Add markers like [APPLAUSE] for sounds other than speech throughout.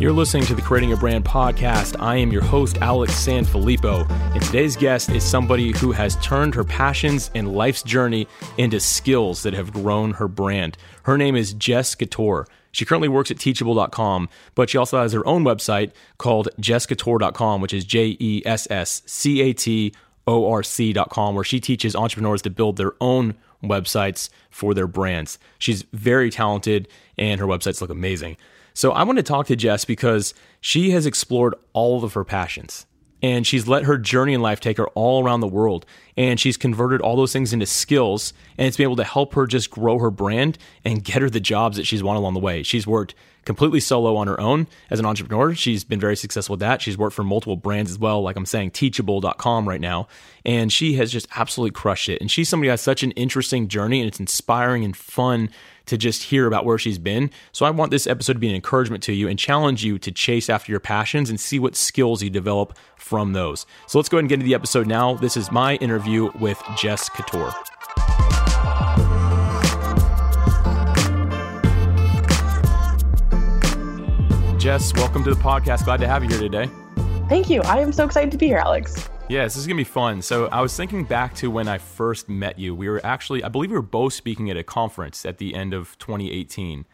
You're listening to the Creating a Brand podcast. I am your host, Alex Sanfilippo, and today's guest is somebody who has turned her passions and life's journey into skills that have grown her brand. Her name is Jess Catorc. She currently works at teachable.com, but she also has her own website called jesscatorc.com, which is J E S S C A T O R C.com, where she teaches entrepreneurs to build their own websites for their brands. She's very talented, and her websites look amazing. So I want to talk to Jess because she has explored all of her passions and she's let her journey in life take her all around the world and she's converted all those things into skills and it's been able to help her just grow her brand and get her the jobs that she's wanted along the way she's worked completely solo on her own as an entrepreneur she's been very successful with that she's worked for multiple brands as well like i'm saying teachable.com right now and she has just absolutely crushed it and she's somebody who has such an interesting journey and it's inspiring and fun to just hear about where she's been. So I want this episode to be an encouragement to you and challenge you to chase after your passions and see what skills you develop from those. So let's go ahead and get into the episode now. This is my interview with Jess Catorc. Jess, welcome to the podcast. Glad to have you here today. Thank you. I am so excited to be here, Alex. Yeah, this is gonna be fun. So I was thinking back to when I first met you. We were actually, I believe, we were both speaking at a conference at the end of 2018,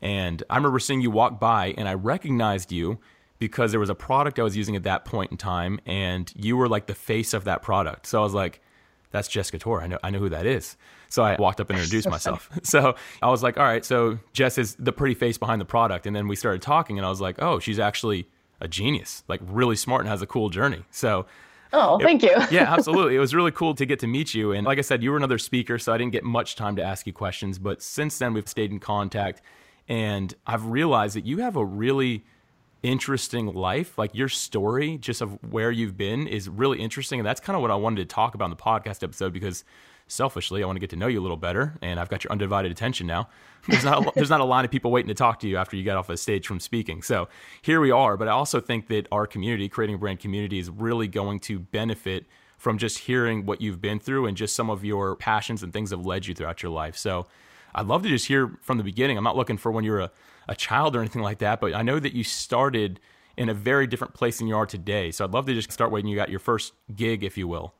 and I remember seeing you walk by, and I recognized you because there was a product I was using at that point in time, and you were like the face of that product. So I was like, "That's Jess Catorc. I know, I know who that is." So I walked up and introduced [LAUGHS] myself. So I was like, "All right, so Jess is the pretty face behind the product," and then we started talking, and I was like, "Oh, she's actually." a genius, like really smart and has a cool journey. So Oh, thank you. yeah, [LAUGHS] absolutely. It was really cool to get to meet you. And like I said, you were another speaker, so I didn't get much time to ask you questions. But since then, we've stayed in contact. And I've realized that you have a really interesting life. Like your story, just of where you've been, is really interesting. And that's kind of what I wanted to talk about in the podcast episode because selfishly, I want to get to know you a little better, and I've got your undivided attention now. [LAUGHS] There's not a, there's not a line of people waiting to talk to you after you get off a stage from speaking. So here we are. But I also think that our community, creating a brand community, is really going to benefit from just hearing what you've been through and just some of your passions and things that have led you throughout your life. So I'd love to just hear from the beginning. I'm not looking for when you're a, a child or anything like that, but I know that you started in a very different place than you are today. So I'd love to just start when you got your first gig, if you will.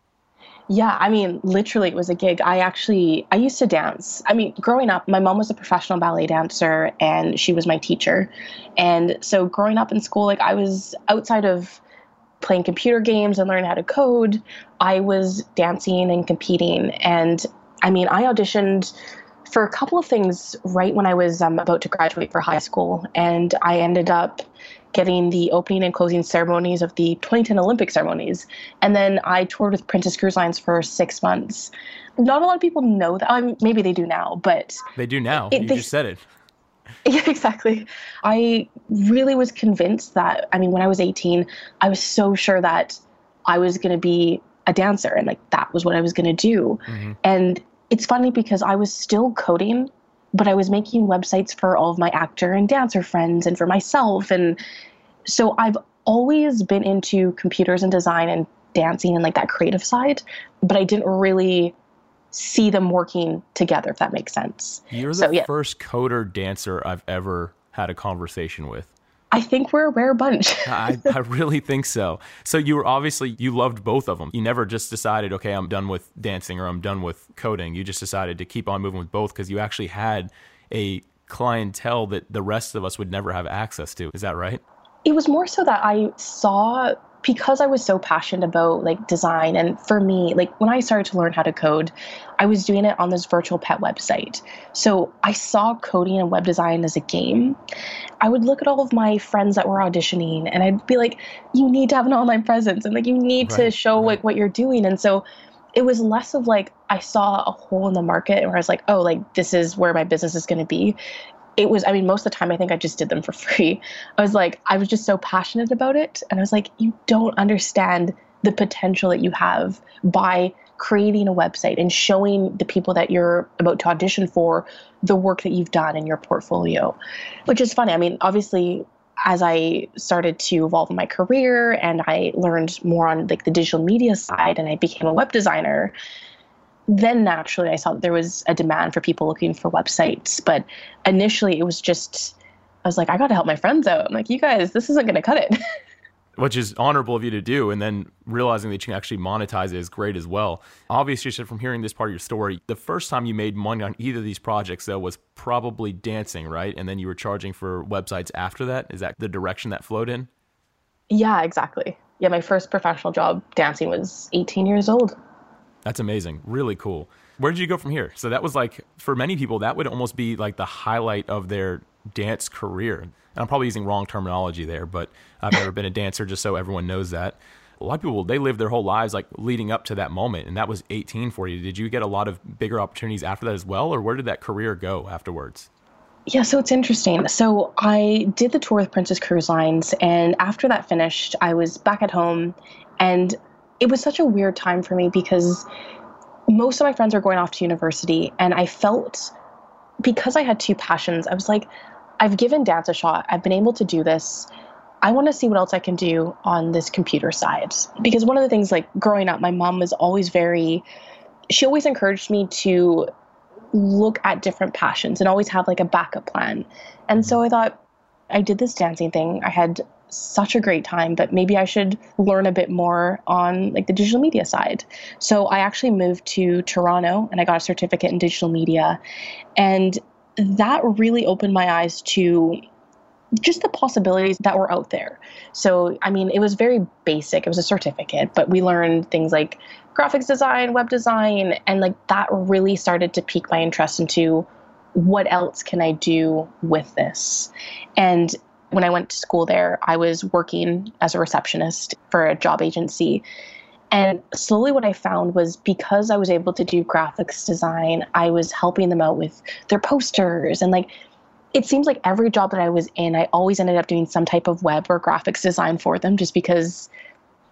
Yeah, I mean, literally, it was a gig. I actually, I used to dance. I mean, growing up, my mom was a professional ballet dancer and she was my teacher. And so growing up in school, like I was outside of playing computer games and learning how to code, I was dancing and competing. And I mean, I auditioned for a couple of things right when I was um, about to graduate for high school. And I ended up getting the opening and closing ceremonies of the 2010 Olympic ceremonies. And then I toured with Princess Cruise Lines for six months. Not a lot of people know that. Um, maybe they do now, but they do now. It, you they, just said it. [LAUGHS] Yeah, exactly. I really was convinced that, I mean, when I was 18, I was so sure that I was going to be a dancer and like that was what I was going to do. Mm-hmm. And it's funny because I was still coding but I was making websites for all of my actor and dancer friends and for myself. And so I've always been into computers and design and dancing and like that creative side, but I didn't really see them working together, if that makes sense. You're the so, yeah. first coder dancer I've ever had a conversation with. I think we're a rare bunch. [LAUGHS] I, I really think so. So you were obviously you loved both of them. You never just decided, okay, I'm done with dancing or I'm done with coding. You just decided to keep on moving with both because you actually had a clientele that the rest of us would never have access to. Is that right? It was more so that I saw because I was so passionate about like design and for me, like when I started to learn how to code, I was doing it on this virtual pet website. So I saw coding and web design as a game. I would look at all of my friends that were auditioning and I'd be like, you need to have an online presence and like you need right, to show right. like what you're doing. And so it was less of like I saw a hole in the market and where I was like, oh, like this is where my business is going to be it was i mean most of the time i think i just did them for [LAUGHS] free. I was like i was just so passionate about it. And i was like you don't understand the potential that you have by creating a website and showing the people that you're about to audition for the work that you've done in your portfolio which is funny. I mean obviously as i started to evolve in my career and i learned more on like the digital media side and i became a web designer then naturally I saw that there was a demand for people looking for websites. But initially it was just, I was like, I got to help my friends out. I'm like, you guys, this isn't going to cut it. [LAUGHS] Which is honorable of you to do. And then realizing that you can actually monetize it is great as well. Obviously, from hearing this part of your story, the first time you made money on either of these projects, though, was probably dancing, right? And then you were charging for websites after that. Is that the direction that flowed in? Yeah, exactly. Yeah, my first professional job dancing was 18 years old. That's amazing. Really cool. Where did you go from here? So that was like for many people that would almost be like the highlight of their dance career. And I'm probably using wrong terminology there, but I've never been a dancer just so everyone knows that. A lot of people they live their whole lives like leading up to that moment and that was 18 for you. Did you get a lot of bigger opportunities after that as well or where did that career go afterwards? Yeah, so it's interesting. So I did the tour with Princess Cruise Lines, and after that finished, I was back at home, and it was such a weird time for me because most of my friends were going off to university and I felt because I had two passions, I was like, I've given dance a shot. I've been able to do this. I want to see what else I can do on this computer side. Because one of the things, like growing up, my mom was always very, she always encouraged me to look at different passions and always have like a backup plan. And so I thought, I did this dancing thing. I had such a great time, but maybe I should learn a bit more on like the digital media side. So I actually moved to Toronto and I got a certificate in digital media. And that really opened my eyes to just the possibilities that were out there. So, I mean, it was very basic. It was a certificate, but we learned things like graphics design, web design, and like that really started to pique my interest into what else can I do with this? And when I went to school there, I was working as a receptionist for a job agency. And slowly, what I found was because I was able to do graphics design, I was helping them out with their posters. And like, it seems like every job that I was in, I always ended up doing some type of web or graphics design for them just because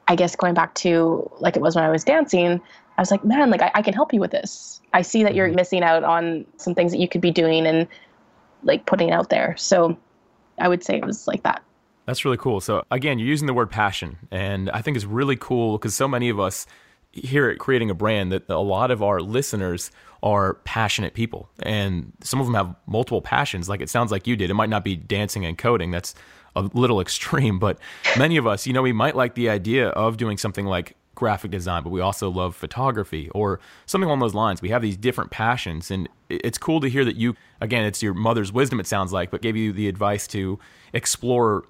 I guess going back to like it was when I was dancing, I was like, man, like I, I can help you with this. I see that you're mm-hmm. missing out on some things that you could be doing and like putting out there. So I would say it was like that. That's really cool. So again, you're using the word passion, and I think it's really cool because so many of us here at creating a brand that a lot of our listeners are passionate people, and some of them have multiple passions. Like it sounds like you did. It might not be dancing and coding. That's a little [LAUGHS] extreme, but many of us, you know, we might like the idea of doing something like graphic design, but we also love photography or something along those lines. We have these different passions, and it's cool to hear that you, again, it's your mother's wisdom, it sounds like, but gave you the advice to explore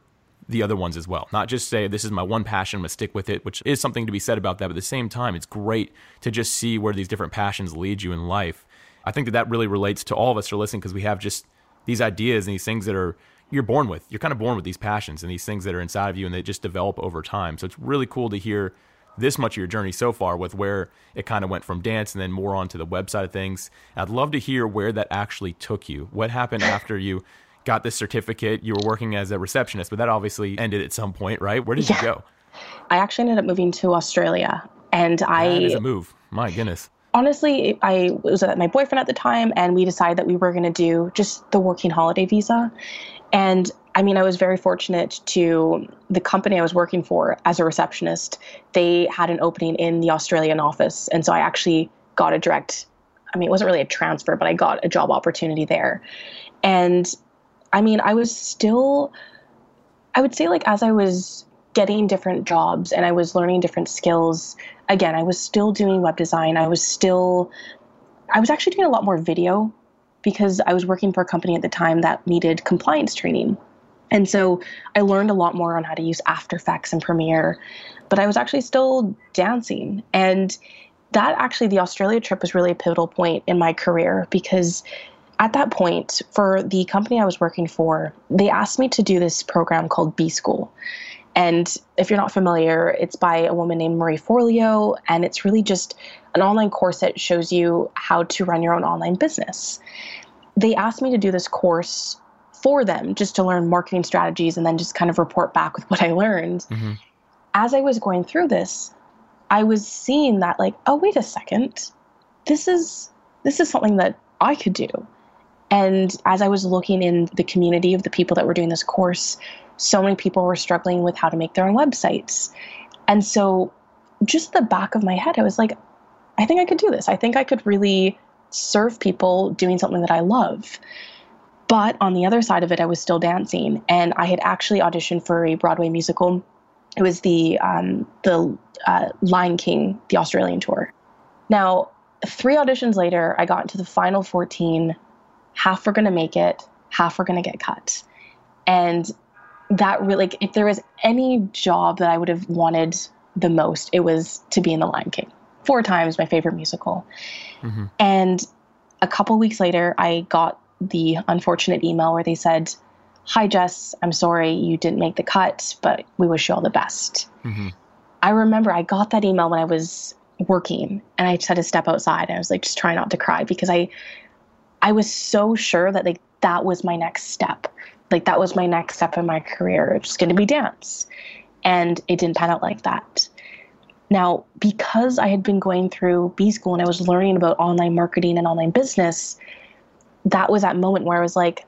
the other ones as well. Not just say, this is my one passion, I'm to stick with it, which is something to be said about that. But at the same time, it's great to just see where these different passions lead you in life. I think that that really relates to all of us who are listening because we have just these ideas and these things that are you're born with. You're kind of born with these passions and these things that are inside of you and they just develop over time. So it's really cool to hear this much of your journey so far with where it kind of went from dance and then more onto the website of things. I'd love to hear where that actually took you. What happened after you got this certificate? You were working as a receptionist, but that obviously ended at some point, right? Where did yeah. you go? I actually ended up moving to Australia and I That is a move. My goodness. Honestly, I was with my boyfriend at the time and we decided that we were going to do just the working holiday visa. And I mean, I was very fortunate to the company I was working for as a receptionist. They had an opening in the Australian office. And so I actually got a direct, I mean, it wasn't really a transfer, but I got a job opportunity there. And I mean, I was still, I would say, like, as I was getting different jobs and I was learning different skills, again, I was still doing web design. I was still, I was actually doing a lot more video because I was working for a company at the time that needed compliance training. And so I learned a lot more on how to use After Effects and Premiere, but I was actually still dancing. And that actually, the Australia trip was really a pivotal point in my career because at that point, for the company I was working for, they asked me to do this program called B School. And if you're not familiar, it's by a woman named Marie Forleo, and it's really just an online course that shows you how to run your own online business. They asked me to do this course for them just to learn marketing strategies and then just kind of report back with what I learned. Mm-hmm. As I was going through this, I was seeing that like, oh wait a second. This is this is something that I could do. And as I was looking in the community of the people that were doing this course, so many people were struggling with how to make their own websites. And so, just the back of my head, I was like, I think I could do this. I think I could really serve people doing something that I love. But on the other side of it, I was still dancing, and I had actually auditioned for a Broadway musical. It was the um, the uh, Lion King, the Australian tour. Now, three auditions later, I got into the final 14. Half were going to make it, half were going to get cut. And that really, like, if there was any job that I would have wanted the most, it was to be in The Lion King. Four times my favorite musical. Mm-hmm. And a couple weeks later, I got the unfortunate email where they said, Hi, Jess, I'm sorry you didn't make the cut, but we wish you all the best. Mm-hmm. I remember I got that email when I was working and I just had to step outside. I was like, just try not to cry because I, I was so sure that like that was my next step. Like that was my next step in my career. It's going to be dance. And it didn't pan out like that. Now, because I had been going through B school and I was learning about online marketing and online business, that was that moment where I was like,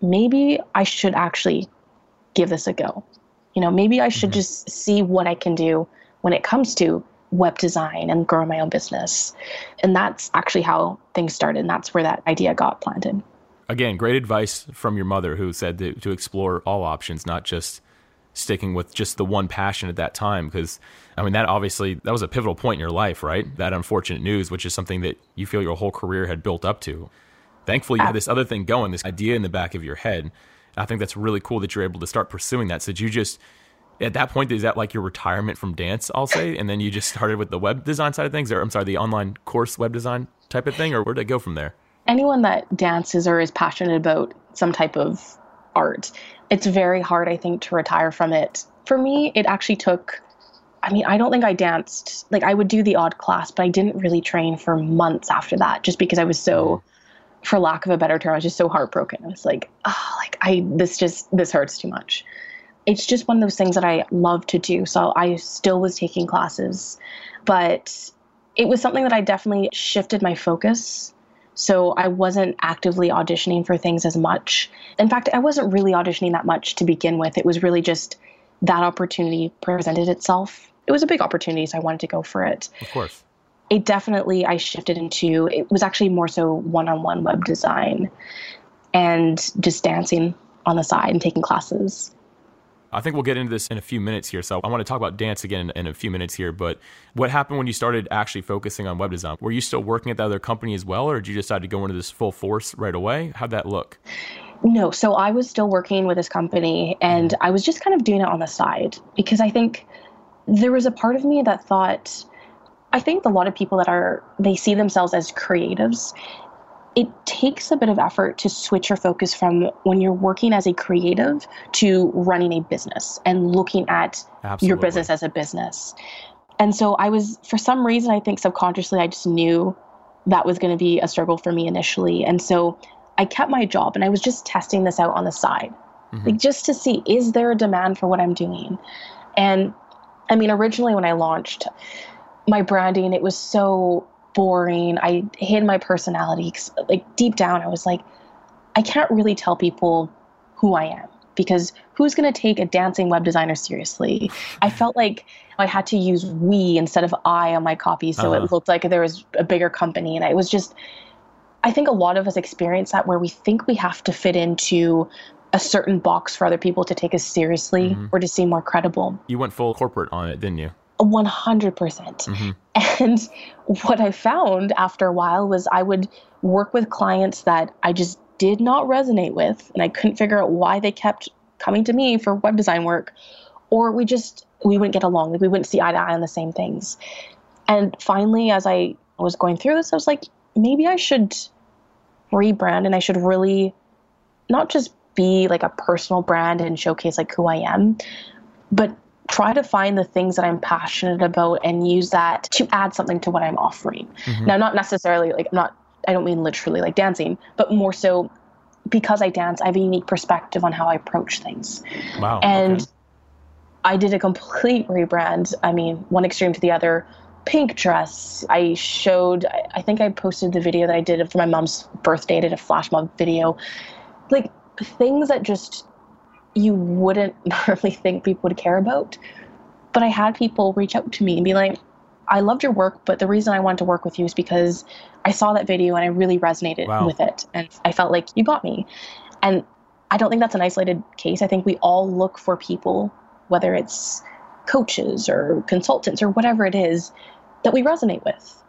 maybe I should actually give this a go. You know, maybe I should mm-hmm. just see what I can do when it comes to web design and growing my own business. And that's actually how things started. And that's where that idea got planted. Again, great advice from your mother who said to, to explore all options, not just sticking with just the one passion at that time. Because, I mean, that obviously, that was a pivotal point in your life, right? That unfortunate news, which is something that you feel your whole career had built up to. Thankfully, you had this other thing going, this idea in the back of your head. I think that's really cool that you're able to start pursuing that. So did you just at that point is that like your retirement from dance i'll say and then you just started with the web design side of things or i'm sorry the online course web design type of thing or where did it go from there anyone that dances or is passionate about some type of art it's very hard i think to retire from it for me it actually took i mean i don't think i danced like i would do the odd class but i didn't really train for months after that just because i was so mm-hmm. For lack of a better term i was just so heartbroken i was like oh like i this just this hurts too much it's just one of those things that I love to do. So I still was taking classes, but it was something that I definitely shifted my focus. So I wasn't actively auditioning for things as much. In fact, I wasn't really auditioning that much to begin with. It was really just that opportunity presented itself. It was a big opportunity, so I wanted to go for it. Of course. It definitely, I shifted into, it was actually more so one on one web design and just dancing on the side and taking classes. I think we'll get into this in a few minutes here. So I want to talk about dance again in, in, a few minutes here. But what happened when you started actually focusing on web design? Were you still working at the other company as well, or did you decide to go into this full force right away? How'd that look? No, so I was still working with this company and mm-hmm. I was just kind of doing it on the side because I think there was a part of me that thought, I think a lot of people that are, they see themselves as creatives it takes a bit of effort to switch your focus from when you're working as a creative to running a business and looking at Absolutely. your business as a business. And so I was, for some reason, I think subconsciously, I just knew that was going to be a struggle for me initially. And so I kept my job and I was just testing this out on the side, mm-hmm. like just to see is there a demand for what I'm doing? And I mean, originally when I launched my branding, it was so boring. I hid my personality. Like deep down, I was like, I can't really tell people who I am because who's going to take a dancing web designer seriously? I felt like I had to use we instead of I on my copy, so uh-huh. it looked like there was a bigger company. And I was just, I think a lot of us experience that where we think we have to fit into a certain box for other people to take us seriously mm-hmm. or to seem more credible. You went full corporate on it, didn't you? 100%. percent mm hmm And what I found after a while was I would work with clients that I just did not resonate with, and I couldn't figure out why they kept coming to me for web design work, or we just we wouldn't get along, like we wouldn't see eye to eye on the same things. And finally, as I was going through this, I was like, maybe I should rebrand, and I should really not just be like a personal brand and showcase like who I am, but try to find the things that I'm passionate about and use that to add something to what I'm offering. Mm-hmm. Now, not necessarily like, not, I don't mean literally like dancing, but more so because I dance, I have a unique perspective on how I approach things. Wow. And okay. I did a complete rebrand. I mean, one extreme to the other. Pink dress. I showed, I think I posted the video that I did for my mom's birthday. I did a flash mob video. Like things that just you wouldn't [LAUGHS] normally think people would care about. But I had people reach out to me and be like, I loved your work, but the reason I wanted to work with you is because I saw that video and I really resonated wow. with it. And I felt like you got me. And I don't think that's an isolated case. I think we all look for people, whether it's coaches or consultants or whatever it is, that we resonate with.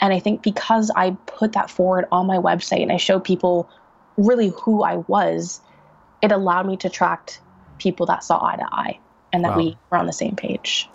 And I think because I put that forward on my website and I showed people really who I was, it allowed me to attract people that saw eye to eye and that wow. we were on the same page.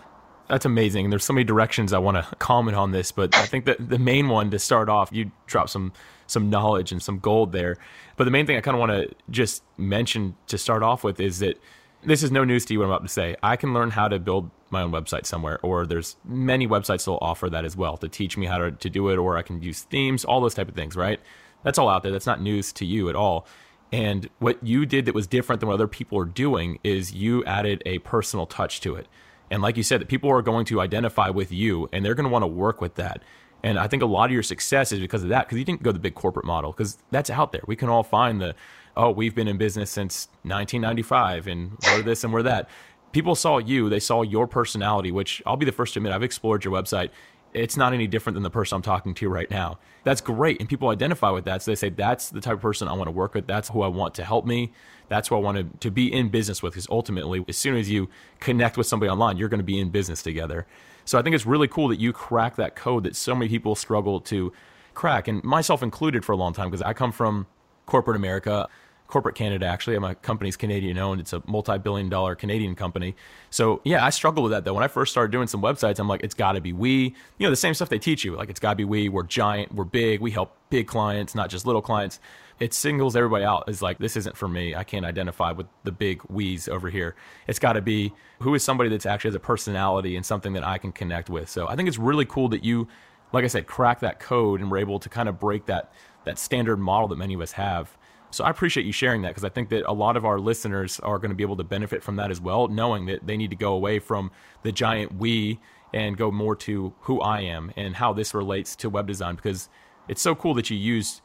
That's amazing. There's so many directions I want to comment on this, but I think that the main one to start off, you drop some some knowledge and some gold there. But the main thing I kind of want to just mention to start off with is that this is no news to you what I'm about to say. I can learn how to build my own website somewhere, or there's many websites that will offer that as well to teach me how to, to do it, or I can use themes, all those type of things, right? That's all out there. That's not news to you at all. And what you did that was different than what other people are doing is you added a personal touch to it. And like you said, that people are going to identify with you and they're going to want to work with that. And I think a lot of your success is because of that, because you didn't go the big corporate model, because that's out there. We can all find the, oh, we've been in business since 1995 and we're this and we're that. People saw you, they saw your personality, which I'll be the first to admit, I've explored your website. It's not any different than the person I'm talking to right now. That's great. And people identify with that. So they say, that's the type of person I want to work with. That's who I want to help me. That's who I want to, to be in business with. Because ultimately, as soon as you connect with somebody online, you're going to be in business together. So I think it's really cool that you crack that code that so many people struggle to crack, and myself included for a long time because I come from corporate America corporate Canada. Actually, my company's Canadian owned. It's a multi-billion dollar Canadian company. So yeah, I struggled with that though. When I first started doing some websites, I'm like, it's got to be we. You know, the same stuff they teach you. Like it's got to be we. We're giant. We're big. We help big clients, not just little clients. It singles everybody out. It's like this isn't for me. I can't identify with the big we's over here. It's got to be who is somebody that's actually has a personality and something that I can connect with. So I think it's really cool that you, like I said, crack that code and were able to kind of break that that standard model that many of us have. So I appreciate you sharing that because I think that a lot of our listeners are going to be able to benefit from that as well, knowing that they need to go away from the giant we and go more to who I am and how this relates to web design because it's so cool that you used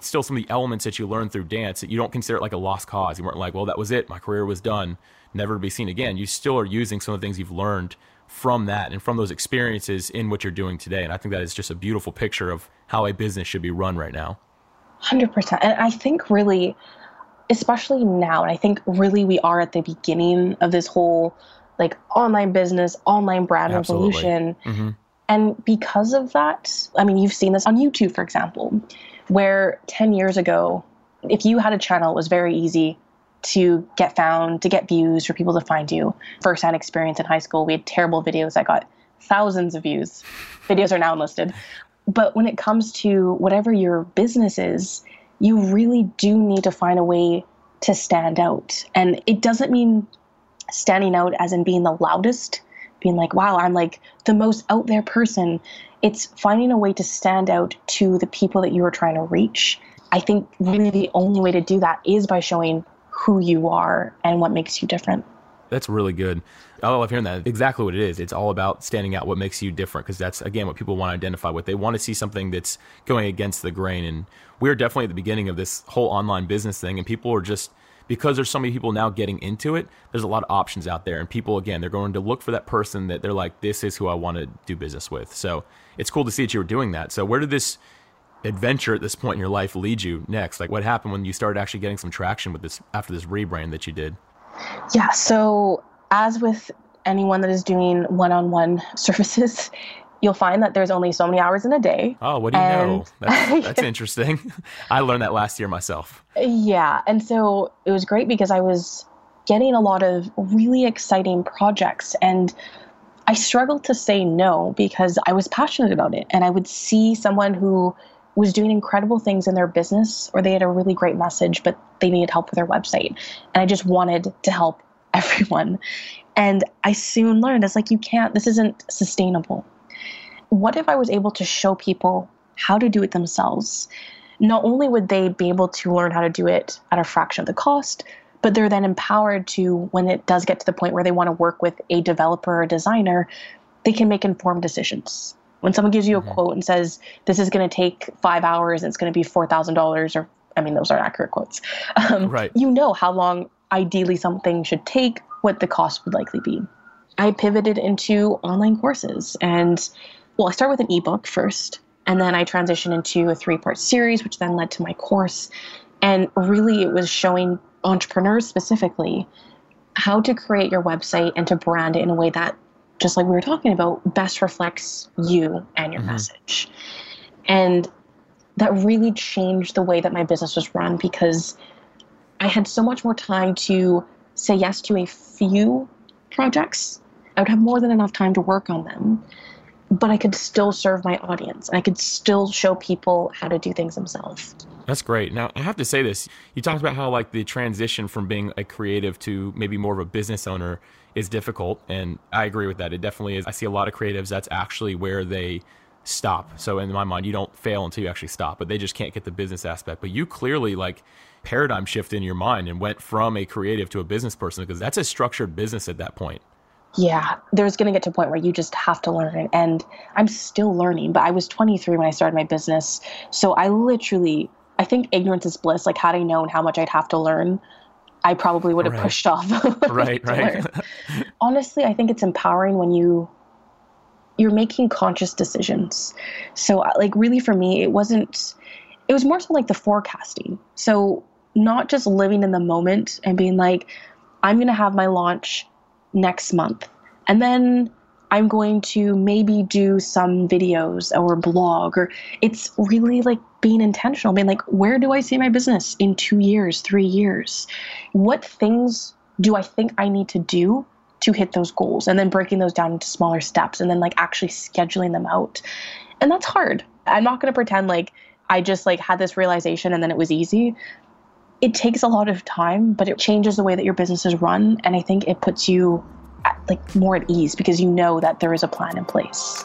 still some of the elements that you learned through dance that you don't consider it like a lost cause. You weren't like, well, that was it. My career was done, never to be seen again. You still are using some of the things you've learned from that and from those experiences in what you're doing today. And I think that is just a beautiful picture of how a business should be run right now. 100%. And I think really, especially now, and I think really we are at the beginning of this whole like online business, online brand Absolutely. revolution. Mm-hmm. And because of that, I mean, you've seen this on YouTube, for example, where 10 years ago, if you had a channel, it was very easy to get found, to get views, for people to find you. First hand experience in high school, we had terrible videos that got thousands of views. Videos are now enlisted. But when it comes to whatever your business is, you really do need to find a way to stand out. And it doesn't mean standing out as in being the loudest, being like, wow, I'm like the most out there person. It's finding a way to stand out to the people that you are trying to reach. I think really the only way to do that is by showing who you are and what makes you different. That's really good. I love hearing that. Exactly what it is. It's all about standing out, what makes you different, because that's, again, what people want to identify with. They want to see something that's going against the grain. And we're definitely at the beginning of this whole online business thing, and people are just, because there's so many people now getting into it, there's a lot of options out there. And people, again, they're going to look for that person that they're like, this is who I want to do business with. So it's cool to see that you were doing that. So where did this adventure at this point in your life lead you next? Like what happened when you started actually getting some traction with this after this rebrand that you did? Yeah. So, as with anyone that is doing one on one services, you'll find that there's only so many hours in a day. Oh, what do you and, know? That's, [LAUGHS] that's interesting. [LAUGHS] I learned that last year myself. Yeah. And so it was great because I was getting a lot of really exciting projects and I struggled to say no because I was passionate about it. And I would see someone who was doing incredible things in their business or they had a really great message, but they needed help with their website. And I just wanted to help [LAUGHS] everyone. And I soon learned it's like, you can't, this isn't sustainable. What if I was able to show people how to do it themselves? Not only would they be able to learn how to do it at a fraction of the cost, but they're then empowered to, when it does get to the point where they want to work with a developer or designer, they can make informed decisions when someone gives you a mm-hmm. quote and says, this is going to take five hours and it's going to be $4,000 or, I mean, those are accurate quotes. [LAUGHS] Um, right. You know how long ideally something should take, what the cost would likely be. I pivoted into online courses and well, I start with an ebook first, and then I transitioned into a three part series, which then led to my course. And really, it was showing entrepreneurs specifically how to create your website and to brand it in a way that, just like we were talking about, best reflects you and your mm-hmm. message. And that really changed the way that my business was run because I had so much more time to say yes to a few projects. I would have more than enough time to work on them but I could still serve my audience. And I could still show people how to do things themselves. That's great. Now, I have to say this. You talked about how like the transition from being a creative to maybe more of a business owner is difficult, and I agree with that. It definitely is. I see a lot of creatives that's actually where they stop. So in my mind, you don't fail until you actually stop, but they just can't get the business aspect. But you clearly like paradigm shift in your mind and went from a creative to a business person because that's a structured business at that point yeah, there's going to get to a point where you just have to learn. And I'm still learning, but I was 23 when I started my business. So I literally, I think ignorance is bliss. Like, had I known how much I'd have to learn, I probably would have right. pushed off. [LAUGHS] right, right. [LAUGHS] Honestly, I think it's empowering when you you're making conscious decisions. So uh, like really for me, it wasn't it was more so like the forecasting. So not just living in the moment and being like I'm going to have my launch next month. And then I'm going to maybe do some videos or blog or it's really like being intentional, being like, where do I see my business in two years, three years? What things do I think I need to do to hit those goals? And then breaking those down into smaller steps and then like actually scheduling them out. And that's hard. I'm not going to pretend like I just like had this realization and then it was easy. It takes a lot of time, but it changes the way that your business is run. And I think it puts you like more at ease because you know that there is a plan in place.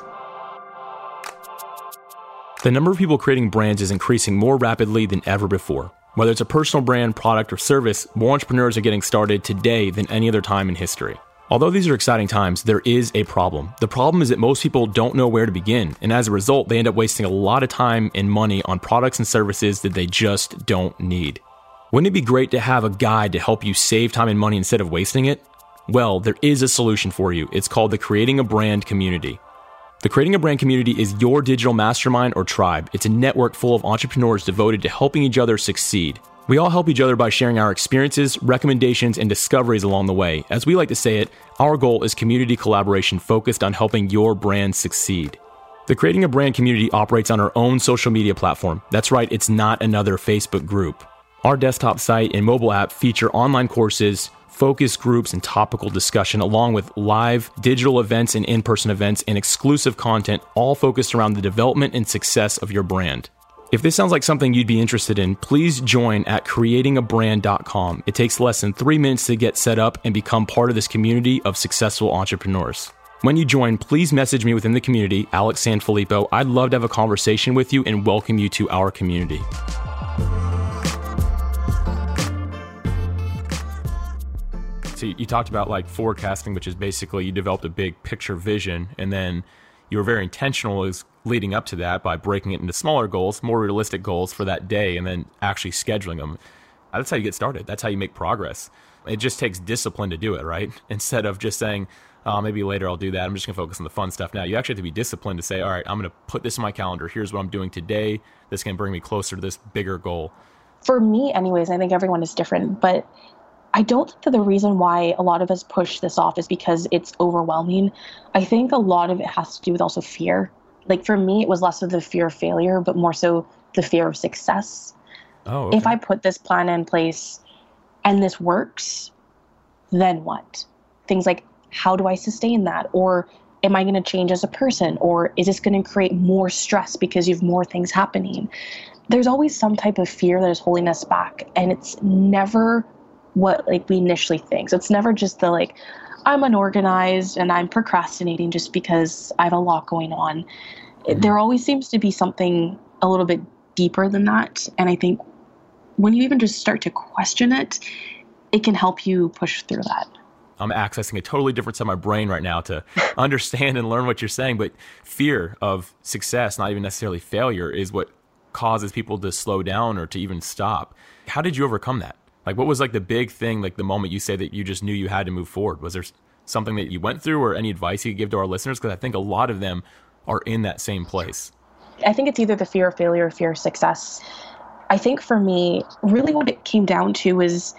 The number of people creating brands is increasing more rapidly than ever before. Whether it's a personal brand, product, or service, more entrepreneurs are getting started today than any other time in history. Although these are exciting times, there is a problem. The problem is that most people don't know where to begin, and as a result, they end up wasting a lot of time and money on products and services that they just don't need. Wouldn't it be great to have a guide to help you save time and money instead of wasting it? Well, there is a solution for you. It's called the Creating a Brand Community. The Creating a Brand Community is your digital mastermind or tribe. It's a network full of entrepreneurs devoted to helping each other succeed. We all help each other by sharing our experiences, recommendations, and discoveries along the way. As we like to say it, our goal is community collaboration focused on helping your brand succeed. The Creating a Brand community operates on our own social media platform. That's right, it's not another Facebook group. Our desktop site and mobile app feature online courses, focus groups, and topical discussion, along with live digital events and in person events and exclusive content, all focused around the development and success of your brand. If this sounds like something you'd be interested in, please join at creatingabrand.com. It takes less than three minutes to get set up and become part of this community of successful entrepreneurs. When you join, please message me within the community, Alex Sanfilippo. I'd love to have a conversation with you and welcome you to our community. So you talked about like forecasting, which is basically you developed a big picture vision, and then you were very intentional as leading up to that by breaking it into smaller goals, more realistic goals for that day, and then actually scheduling them. That's how you get started. That's how you make progress. It just takes discipline to do it, right? [LAUGHS] Instead of just saying, oh, maybe later I'll do that. I'm just going to focus on the fun stuff now. You actually have to be disciplined to say, all right, I'm going to put this in my calendar. Here's what I'm doing today. This can bring me closer to this bigger goal. For me, anyways, I think everyone is different, but I don't think that the reason why a lot of us push this off is because it's overwhelming. I think a lot of it has to do with also fear. Like for me, it was less of the fear of failure, but more so the fear of success. Oh, okay. If I put this plan in place and this works, then what? Things like how do I sustain that? Or am I going to change as a person? Or is this going to create more stress because you have more things happening? There's always some type of fear that is holding us back, and it's never what like we initially think. So it's never just the like I'm unorganized and I'm procrastinating just because I have a lot going on. Mm-hmm. There always seems to be something a little bit deeper than that. And I think when you even just start to question it, it can help you push through that. I'm accessing a totally different side of my brain right now to [LAUGHS] understand and learn what you're saying. But fear of success, not even necessarily failure, is what causes people to slow down or to even stop. How did you overcome that? Like, what was like the big thing, like the moment you say that you just knew you had to move forward? Was there something that you went through or any advice you could give to our listeners? Because I think a lot of them are in that same place? I think it's either the fear of failure or fear of success. I think for me, really what it came down to is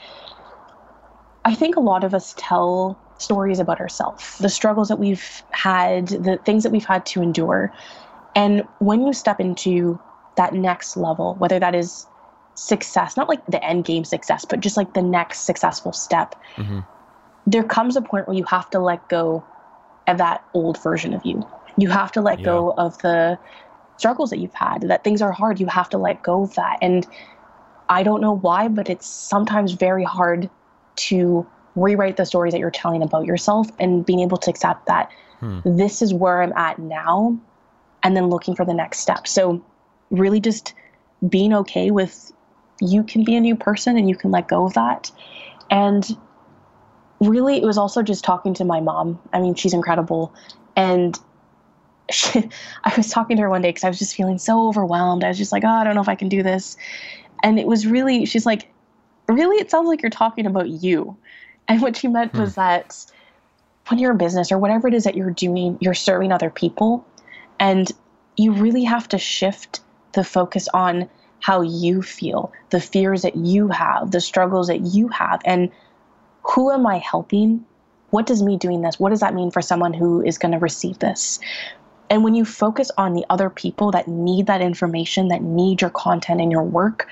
I think a lot of us tell stories about ourselves, the struggles that we've had, the things that we've had to endure. And when you step into that next level, whether that is success, not like the end game success, but just like the next successful step, mm-hmm. there comes a point where you have to let go of that old version of you. You have to let yeah. go of the struggles that you've had, that things are hard. You have to let go of that. And I don't know why, but it's sometimes very hard to rewrite the stories that you're telling about yourself and being able to accept that hmm. this is where I'm at now and then looking for the next step. So, really just being okay with you can be a new person and you can let go of that. And really, it was also just talking to my mom. I mean, she's incredible. And [LAUGHS] she, I was talking to her one day because I was just feeling so overwhelmed. I was just like, oh, I don't know if I can do this. And it was really, she's like, really, it sounds like you're talking about you. And what she meant hmm. was that when you're in business or whatever it is that you're doing, you're serving other people. And you really have to shift the focus on how you feel, the fears that you have, the struggles that you have, and who am I helping? What does me doing this? What does that mean for someone who is going to receive this? And when you focus on the other people that need that information, that need your content and your work,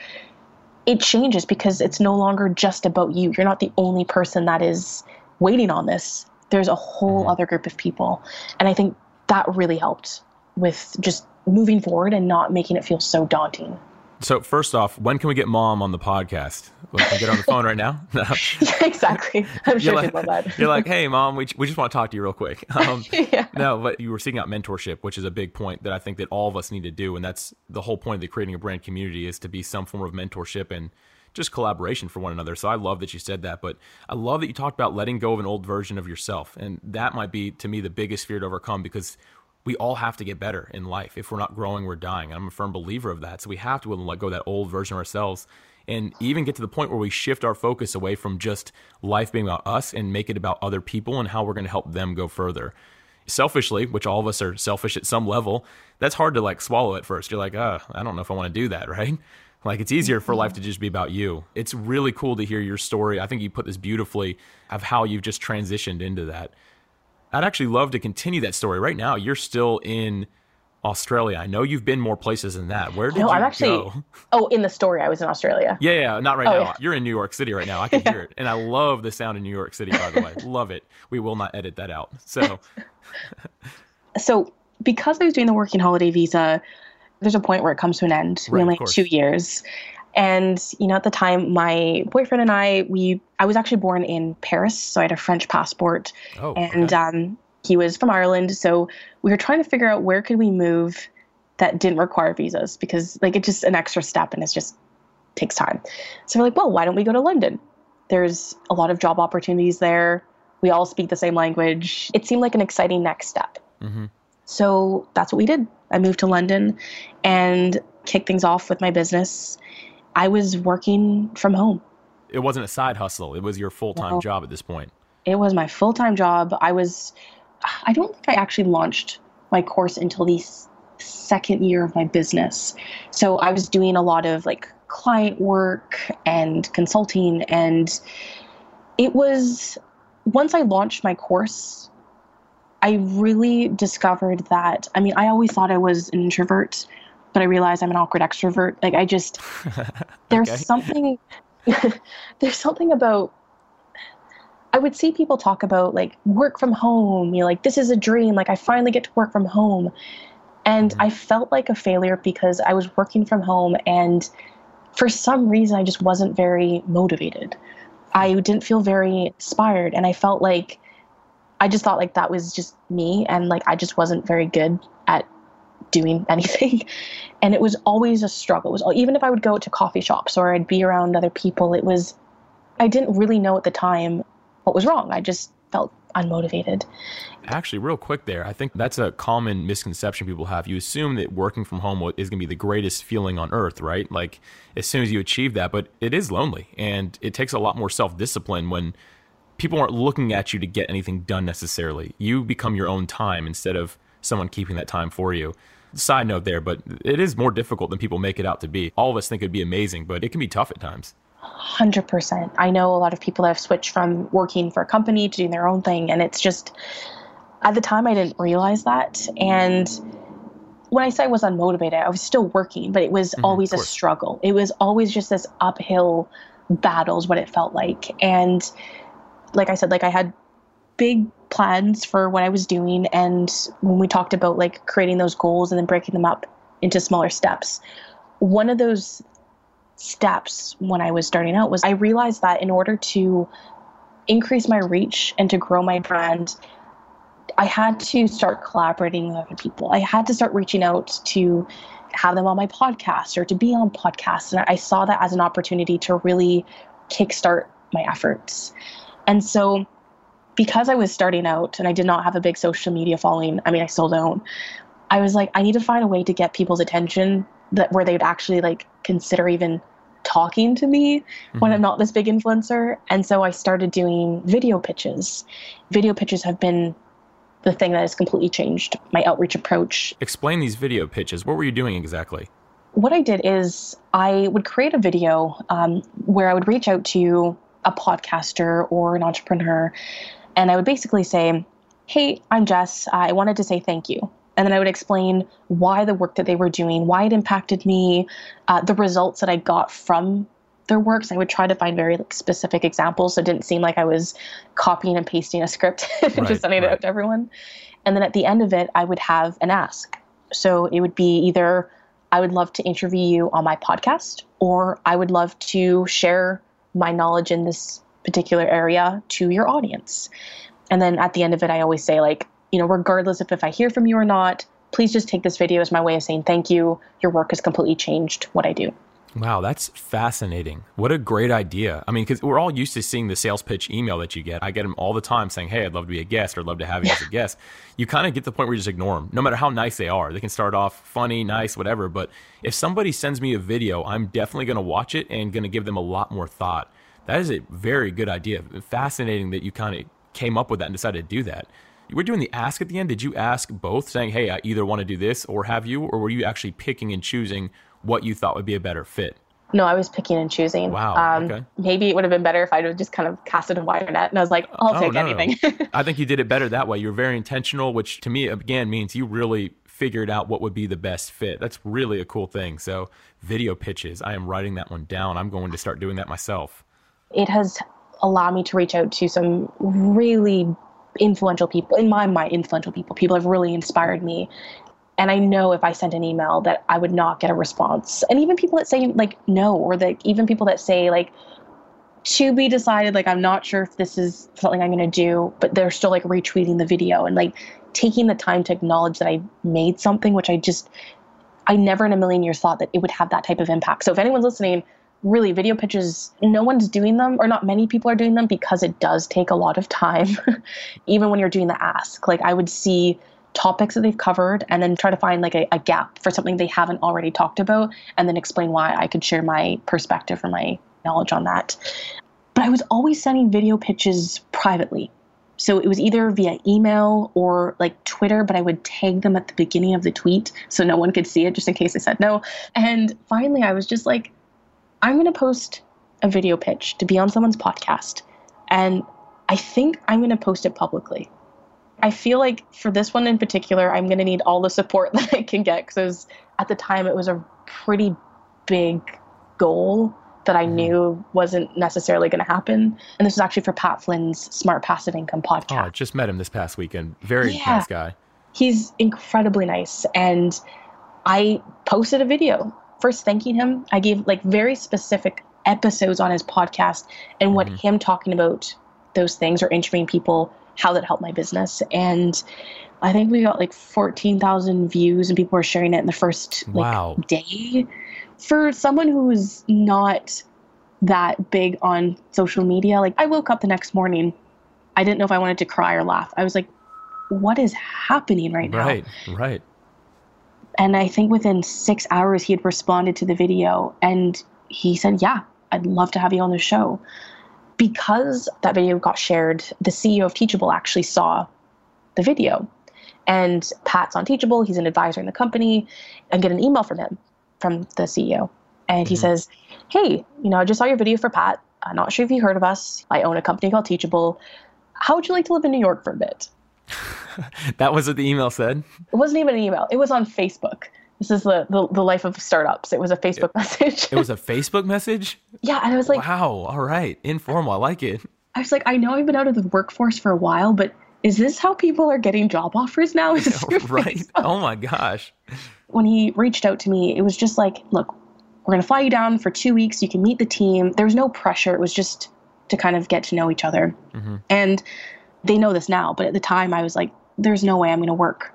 it changes because it's no longer just about you. You're not the only person that is waiting on this. There's a whole mm-hmm. other group of people. And I think that really helped with just moving forward and not making it feel so daunting. So first off, when can we get mom on the podcast? We can get on the phone right now. [LAUGHS] No. yeah, [LAUGHS] exactly. I'm sure like, love that. you're like, hey, mom, we, we just want to talk to you real quick. [LAUGHS] Um, yeah. No, but you were seeking out mentorship, which is a big point that I think that all of us need to do, and that's the whole point of the creating a brand community is to be some form of mentorship and just collaboration for one another. So I love that you said that, but I love that you talked about letting go of an old version of yourself, and that might be to me the biggest fear to overcome because we all have to get better in life. If we're not growing, we're dying. I'm a firm believer of that. So we have to let go of that old version of ourselves and even get to the point where we shift our focus away from just life being about us and make it about other people and how we're going to help them go further. Selfishly, which all of us are selfish at some level, that's hard to like swallow at first. You're like, oh, I don't know if I want to do that, [LAUGHS] right? Like it's easier for life to just be about you. It's really cool to hear your story. I think you put this beautifully of how you've just transitioned into that. I'd actually love to continue that story. Right now, you're still in Australia. I know you've been more places than that. Where did no, you I'm actually, go? [LAUGHS] Oh, in the story, I was in Australia. Yeah, yeah, not right oh, now. Yeah. You're in New York City right now. I can yeah. hear [LAUGHS] it, and I love the sound of New York City. By the way, [LAUGHS] love it. We will not edit that out. So, so because I was doing the working holiday visa, there's a point where it comes to an end. Right, we only had two years, and you know, at the time, my boyfriend and I, we I was actually born in Paris, so I had a French passport, oh, and okay. um, he was from Ireland. So we were trying to figure out where could we move that didn't require visas because like it's just an extra step and it just takes time. So we're like, well, why don't we go to London? There's a lot of job opportunities there. We all speak the same language. It seemed like an exciting next step. Mm-hmm. So that's what we did. I moved to London and kicked things off with my business. I was working from home. It wasn't a side hustle. It was your full time no. job at this point. It was my full time job. I was, I don't think I actually launched my course until the second year of my business. So I was doing a lot of like client work and consulting. And it was, once I launched my course, I really discovered that. I mean, I always thought I was an introvert but I realize I'm an awkward extrovert. Like I just [LAUGHS] there's something [LAUGHS] there's something about I would see people talk about like work from home, you know, like this is a dream, like I finally get to work from home. And mm-hmm. I felt like a failure because I was working from home and for some reason I just wasn't very motivated. I didn't feel very inspired and I felt like I just thought like that was just me and like I just wasn't very good at doing [LAUGHS] anything. And it was always a struggle. It was even if I would go to coffee shops or I'd be around other people, it was I didn't really know at the time what was wrong. I just felt unmotivated. Actually, real quick there, I think that's a common misconception people have. You assume that working from home is going to be the greatest feeling on earth, right? Like as soon as you achieve that, but it is lonely and it takes a lot more self discipline when people aren't looking at you to get anything done necessarily. You become your own time instead of someone keeping that time for you. Side note there, but it is more difficult than people make it out to be. All of us think it'd be amazing, but it can be tough at times. 100%. I know a lot of people that have switched from working for a company to doing their own thing. And it's just, at the time, I didn't realize that. And when I say I was unmotivated, I was still working, but it was mm-hmm, always a struggle. It was always just this uphill battles, what it felt like. And like I said, like I had big plans for what I was doing. And when we talked about like creating those goals and then breaking them up into smaller steps, one of those steps when I was starting out was I realized that in order to increase my reach and to grow my brand, I had to start collaborating with other people. I had to start reaching out to have them on my podcast or to be on podcasts. And I saw that as an opportunity to really kickstart my efforts. And so, because I was starting out and I did not have a big social media following, I mean, I still don't, I was like, I need to find a way to get people's attention that where they'd actually like consider even talking to me mm-hmm. when I'm not this big influencer. And so I started doing video pitches. Video pitches have been the thing that has completely changed my outreach approach. Explain these video pitches. What were you doing exactly? What I did is I would create a video um, where I would reach out to a podcaster or an entrepreneur, and I would basically say, Hey, I'm Jess. I wanted to say thank you and then I would explain why the work that they were doing, why it impacted me, uh, the results that I got from their works. I would try to find very like, specific examples, so it didn't seem like I was copying and pasting a script [LAUGHS] and right, just sending right. it out to everyone. And then at the end of it, I would have an ask. So it would be either I would love to interview you on my podcast, or I would love to share my knowledge in this particular area to your audience. And then at the end of it, I always say, like, you know, regardless of if I hear from you or not, please just take this video as my way of saying thank you. Your work has completely changed what I do. Wow, that's fascinating. What a great idea. I mean, because we're all used to seeing the sales pitch email that you get. I get them all the time saying, Hey, I'd love to be a guest or I'd love to have you as a guest. You kind of get to the point where you just ignore them, no matter how nice they are. They can start off funny, nice, whatever. But if somebody sends me a video, I'm definitely going to watch it and going to give them a lot more thought. That is a very good idea. Fascinating that you kind of came up with that and decided to do that you were doing the ask at the end. Did you ask both, saying, "Hey, I either want to do this or have you," or were you actually picking and choosing what you thought would be a better fit? No, I was picking and choosing. Wow. Um, okay. Maybe it would have been better if I'd have just kind of casted a wider net and I was like, I'll oh, take no, anything. No. [LAUGHS] I think you did it better that way. You're very intentional, which to me, again, means you really figured out what would be the best fit. That's really a cool thing. So, video pitches, I am writing that one down. I'm going to start doing that myself. It has allowed me to reach out to some really influential people, in my mind, influential people. People have really inspired me. And I know if I sent an email that I would not get a response. And even people that say like no, or that even people that say like to be decided, like I'm not sure if this is something I'm gonna do, but they're still like retweeting the video and like taking the time to acknowledge that I made something, which I just I never in a million years thought that it would have that type of impact. So if anyone's listening, really video pitches no one's doing them or not many people are doing them because it does take a lot of time [LAUGHS] even when you're doing the ask. Like i would see topics that they've covered and then try to find like a, a, gap for something they haven't already talked about and then explain why i could share my perspective or my knowledge on that. But i was always sending video pitches privately. So it was either via email or like Twitter, but I would tag them at the beginning of the tweet so no one could see it just in case I said no. And finally, I was just like, I'm going to post a video pitch to be on someone's podcast. And I think I'm going to post it publicly. I feel like for this one in particular, I'm going to need all the support [LAUGHS] that I can get because at the time it was a pretty big goal that I mm-hmm. knew wasn't necessarily going to happen. And this was actually for Pat Flynn's Smart Passive Income podcast. Oh, I just met him this past weekend. Very yeah. nice guy. He's incredibly nice. And I posted a video first thanking him. I gave like very specific episodes on his podcast and what mm-hmm. him talking about those things or interviewing people, how that helped my business. And I think we got like 14,000 views and people were sharing it in the first like wow. day. For someone who's not that big on social media, like I woke up the next morning, I didn't know if I wanted to cry or laugh. I was like, what is happening right now? Right, right. And I think within six hours, he had responded to the video and he said, Yeah, I'd love to have you on the show. Because that video got shared, the CEO of Teachable actually saw the video. And Pat's on Teachable. He's an advisor in the company. And get an email from him, from the CEO. And he mm-hmm. says, Hey, you know, I just saw your video for Pat. I'm not sure if you heard of us. I own a company called Teachable. How would you like to live in New York for a bit? [LAUGHS] that was what the email said? It wasn't even an email. It was on Facebook. This is the, the, the life of startups. It was a Facebook it, message. it was a [LAUGHS] Facebook message? Yeah. And I was like, wow, all right. Informal. I like it. I was like, I know I've been out of the workforce for a while, but is this how people are getting job offers now? [LAUGHS] right. Facebook? Oh my gosh. When he reached out to me, it was just like, look, we're going to fly you down for two weeks. You can meet the team. There was no pressure. It was just to kind of get to know each other. Mm-hmm. And they know this now, but at the time I was like, there's no way I'm going to work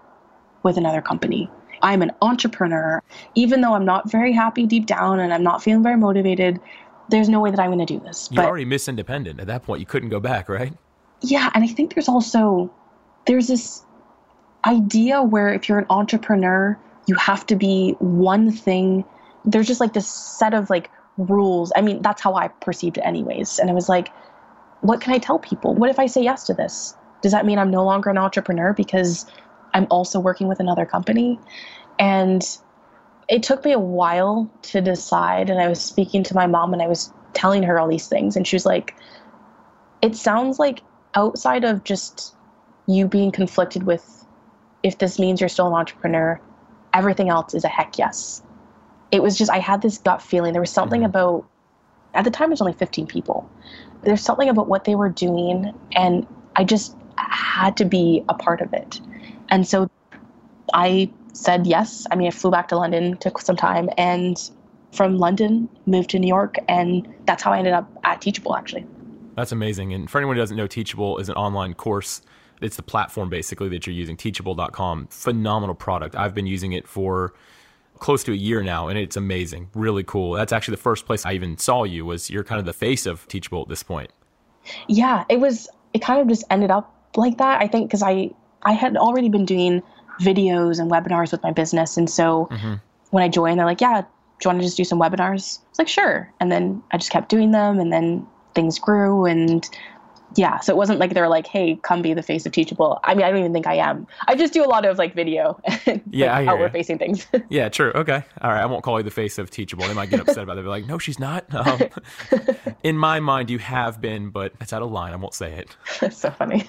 with another company. I'm an entrepreneur. Even though I'm not very happy deep down and I'm not feeling very motivated, there's no way that I'm going to do this. You're but, already Miss Independent at that point. You couldn't go back, right? Yeah, and I think there's also there's this idea where if you're an entrepreneur, you have to be one thing. There's just like this set of like rules. I mean, that's how I perceived it anyways. And I was like, what can I tell people? What if I say yes to this? Does that mean I'm no longer an entrepreneur because I'm also working with another company? And it took me a while to decide. And I was speaking to my mom and I was telling her all these things. And she was like, it sounds like outside of just you being conflicted with if this means you're still an entrepreneur, everything else is a heck yes. It was just, I had this gut feeling. There was something mm-hmm. about, at the time, it was only 15 people. There's something about what they were doing, and I just had to be a part of it. And so I said yes. I mean, I flew back to London, took some time, and from London, moved to New York, and that's how I ended up at Teachable, actually. That's amazing. And for anyone who doesn't know, Teachable is an online course. It's the platform basically that you're using, teachable.com. Phenomenal product. I've been using it for close to a year now and it's amazing. Really cool. That's actually the first place I even saw you was you're kind of the face of Teachable at this point. Yeah, it was it kind of just ended up like that. I think because I I had already been doing videos and webinars with my business and so mm-hmm. when I joined they're like, "Yeah, do you want to just do some webinars?" It's like, "Sure." And then I just kept doing them and then things grew and yeah so it wasn't like they're like hey come be the face of teachable. I mean i don't even think i am. I just do a lot of like video [LAUGHS] and yeah like, outward facing things. [LAUGHS] Yeah true. Okay. All right. I won't call you the face of teachable. They might get upset about it. They're like no she's not. Um, [LAUGHS] in my mind you have been but it's out of line. I won't say it. That's so funny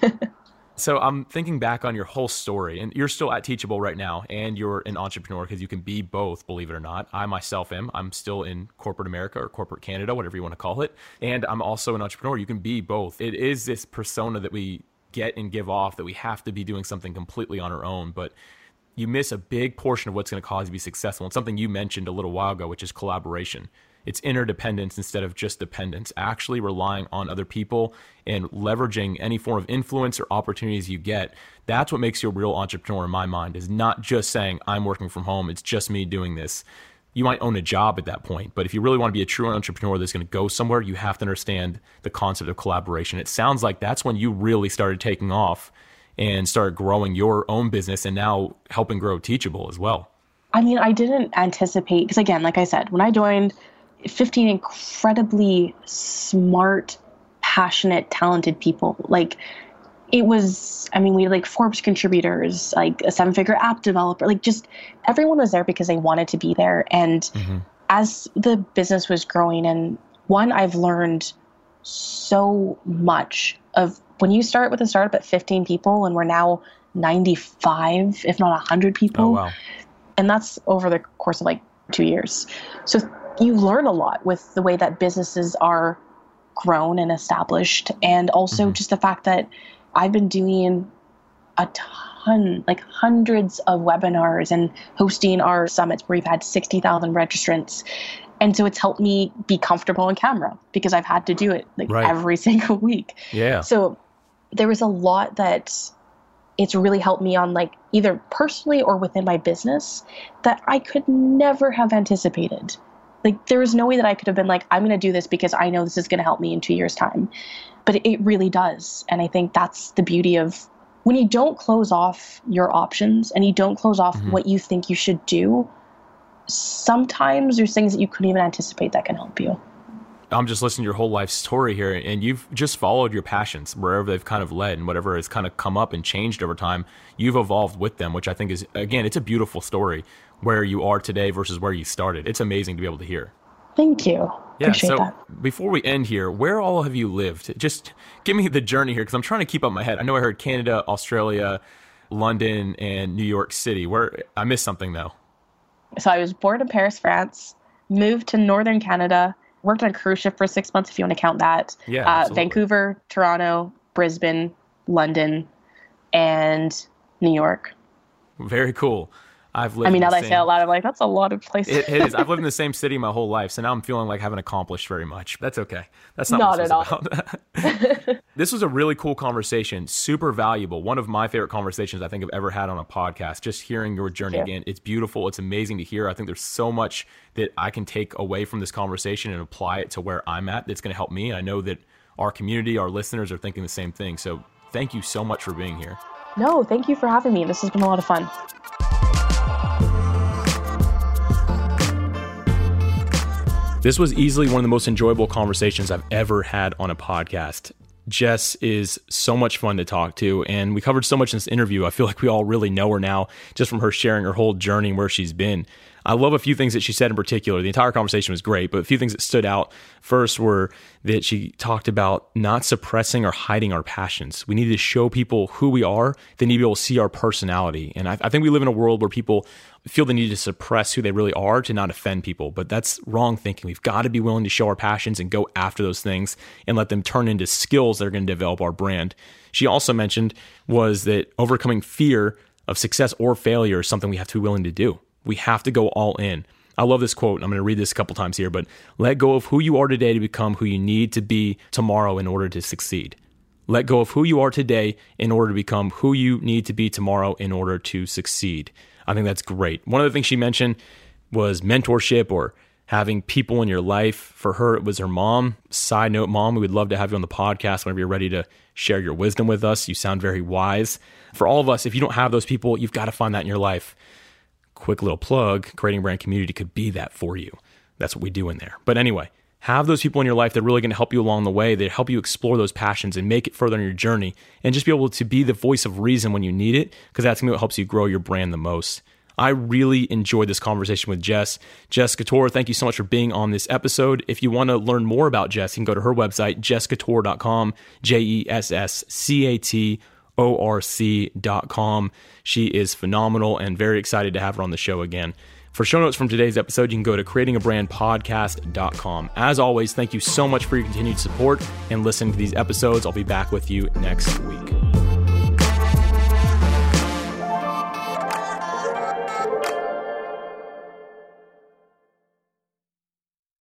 so I'm thinking back on your whole story, and you're still at Teachable right now, and you're an entrepreneur because you can be both, believe it or not. I myself am. I'm still in corporate America or corporate Canada, whatever you want to call it, and I'm also an entrepreneur. You can be both. It is this persona that we get and give off that we have to be doing something completely on our own, but you miss a big portion of what's going to cause you to be successful. And something you mentioned a little while ago, which is collaboration it's interdependence instead of just dependence, actually relying on other people and leveraging any form of influence or opportunities you get. That's what makes you a real entrepreneur in my mind is not just saying I'm working from home, it's just me doing this. You might own a job at that point, but if you really want to be a true entrepreneur that's going to go somewhere, you have to understand the concept of collaboration. It sounds like that's when you really started taking off and started growing your own business and now helping grow Teachable as well. I mean, I didn't anticipate because again, like I said, when I joined 15 incredibly smart, passionate, talented people. Like it was, I mean, we had like Forbes contributors, like a seven figure app developer, like just everyone was there because they wanted to be there. And mm-hmm. as the business was growing, and one, I've learned so much of when you start with a startup at 15 people and we're now 95, if not 100 people. Oh, wow. And that's over the course of like two years. So you learn a lot with the way that businesses are grown and established and also mm-hmm. just the fact that I've been doing a ton, like hundreds of webinars and hosting our summits where we've had 60,000 registrants. And so it's helped me be comfortable on camera because I've had to do it like right. every [LAUGHS] single week. Yeah. So there was a lot that it's really helped me on like either personally or within my business that I could never have anticipated. Like there was no way that I could have been like, I'm going to do this because I know this is going to help me in two years' time. But it really does. And I think that's the beauty of when you don't close off your options and you don't close off mm-hmm. what you think you should do, sometimes there's things that you couldn't even anticipate that can help you. I'm just listening to your whole life story here, and you've just followed your passions wherever they've kind of led, and whatever has kind of come up and changed over time. You've evolved with them, which I think is again, it's a beautiful story where you are today versus where you started. It's amazing to be able to hear. Thank you. Yeah. Appreciate so that. before we end here, where all have you lived? Just give me the journey here because I'm trying to keep up my head. I know I heard Canada, Australia, London, and New York City. Where I missed something though. So I was born in Paris, France, moved to northern Canada, worked on a cruise ship for six months, if you want to count that. Yeah, Uh. Vancouver, Toronto, Brisbane, London, and New York. Very cool. I've lived. I mean, now that I say same- out loud, I'm like, that's a lot of places. It, it is. I've lived in the [LAUGHS] same city my whole life, so now I'm feeling like I haven't accomplished very much. That's okay. That's not, Not at all. [LAUGHS] this was a really cool conversation, super valuable. One of my favorite conversations I think I've ever had on a podcast. Just hearing your journey again, it's beautiful. It's amazing to hear. I think there's so much that I can take away from this conversation and apply it to where I'm at. That's going to help me. I know that our community, our listeners, are thinking the same thing. So thank you so much for being here. no, thank you for having me. This has been a lot of fun. This was easily one of the most enjoyable conversations I've ever had on a podcast. Jess is so much fun to talk to, and we covered so much in this interview. I feel like we all really know her now just from her sharing her whole journey where she's been. I love a few things that she said in particular. The entire conversation was great, but a few things that stood out first were that she talked about not suppressing or hiding our passions. We need to show people who we are. They need to be able to see our personality. And I, I think we live in a world where people feel the need to suppress who they really are to not offend people, but that's wrong thinking. We've got to be willing to show our passions and go after those things and let them turn into skills that are going to develop our brand. She also mentioned was that overcoming fear of success or failure is something we have to be willing to do. We have to go all in. I love this quote. I'm going to read this a couple times here, but let go of who you are today to become who you need to be tomorrow in order to succeed. Let go of who you are today in order to become who you need to be tomorrow in order to succeed. I think that's great. One of the things she mentioned was mentorship or having people in your life. For her, it was her mom. Side note, mom, we would love to have you on the podcast whenever you're ready to share your wisdom with us. You sound very wise. For all of us, if you don't have those people, you've got to find that in your life quick little plug creating brand community could be that for you that's what we do in there but anyway have those people in your life that are really going to help you along the way they help you explore those passions and make it further in your journey and just be able to be the voice of reason when you need it because that's going to what helps you grow your brand the most I really enjoyed this conversation with Jess. Jess Catorc, thank you so much for being on this episode. If you want to learn more about Jess, you can go to her website, jesscatorc.com, J E S S C A T orc.com. She is phenomenal and very excited to have her on the show again. For show notes from today's episode, you can go to creatingabrandpodcast.com. As always, thank you so much for your continued support and listening to these episodes. I'll be back with you next week.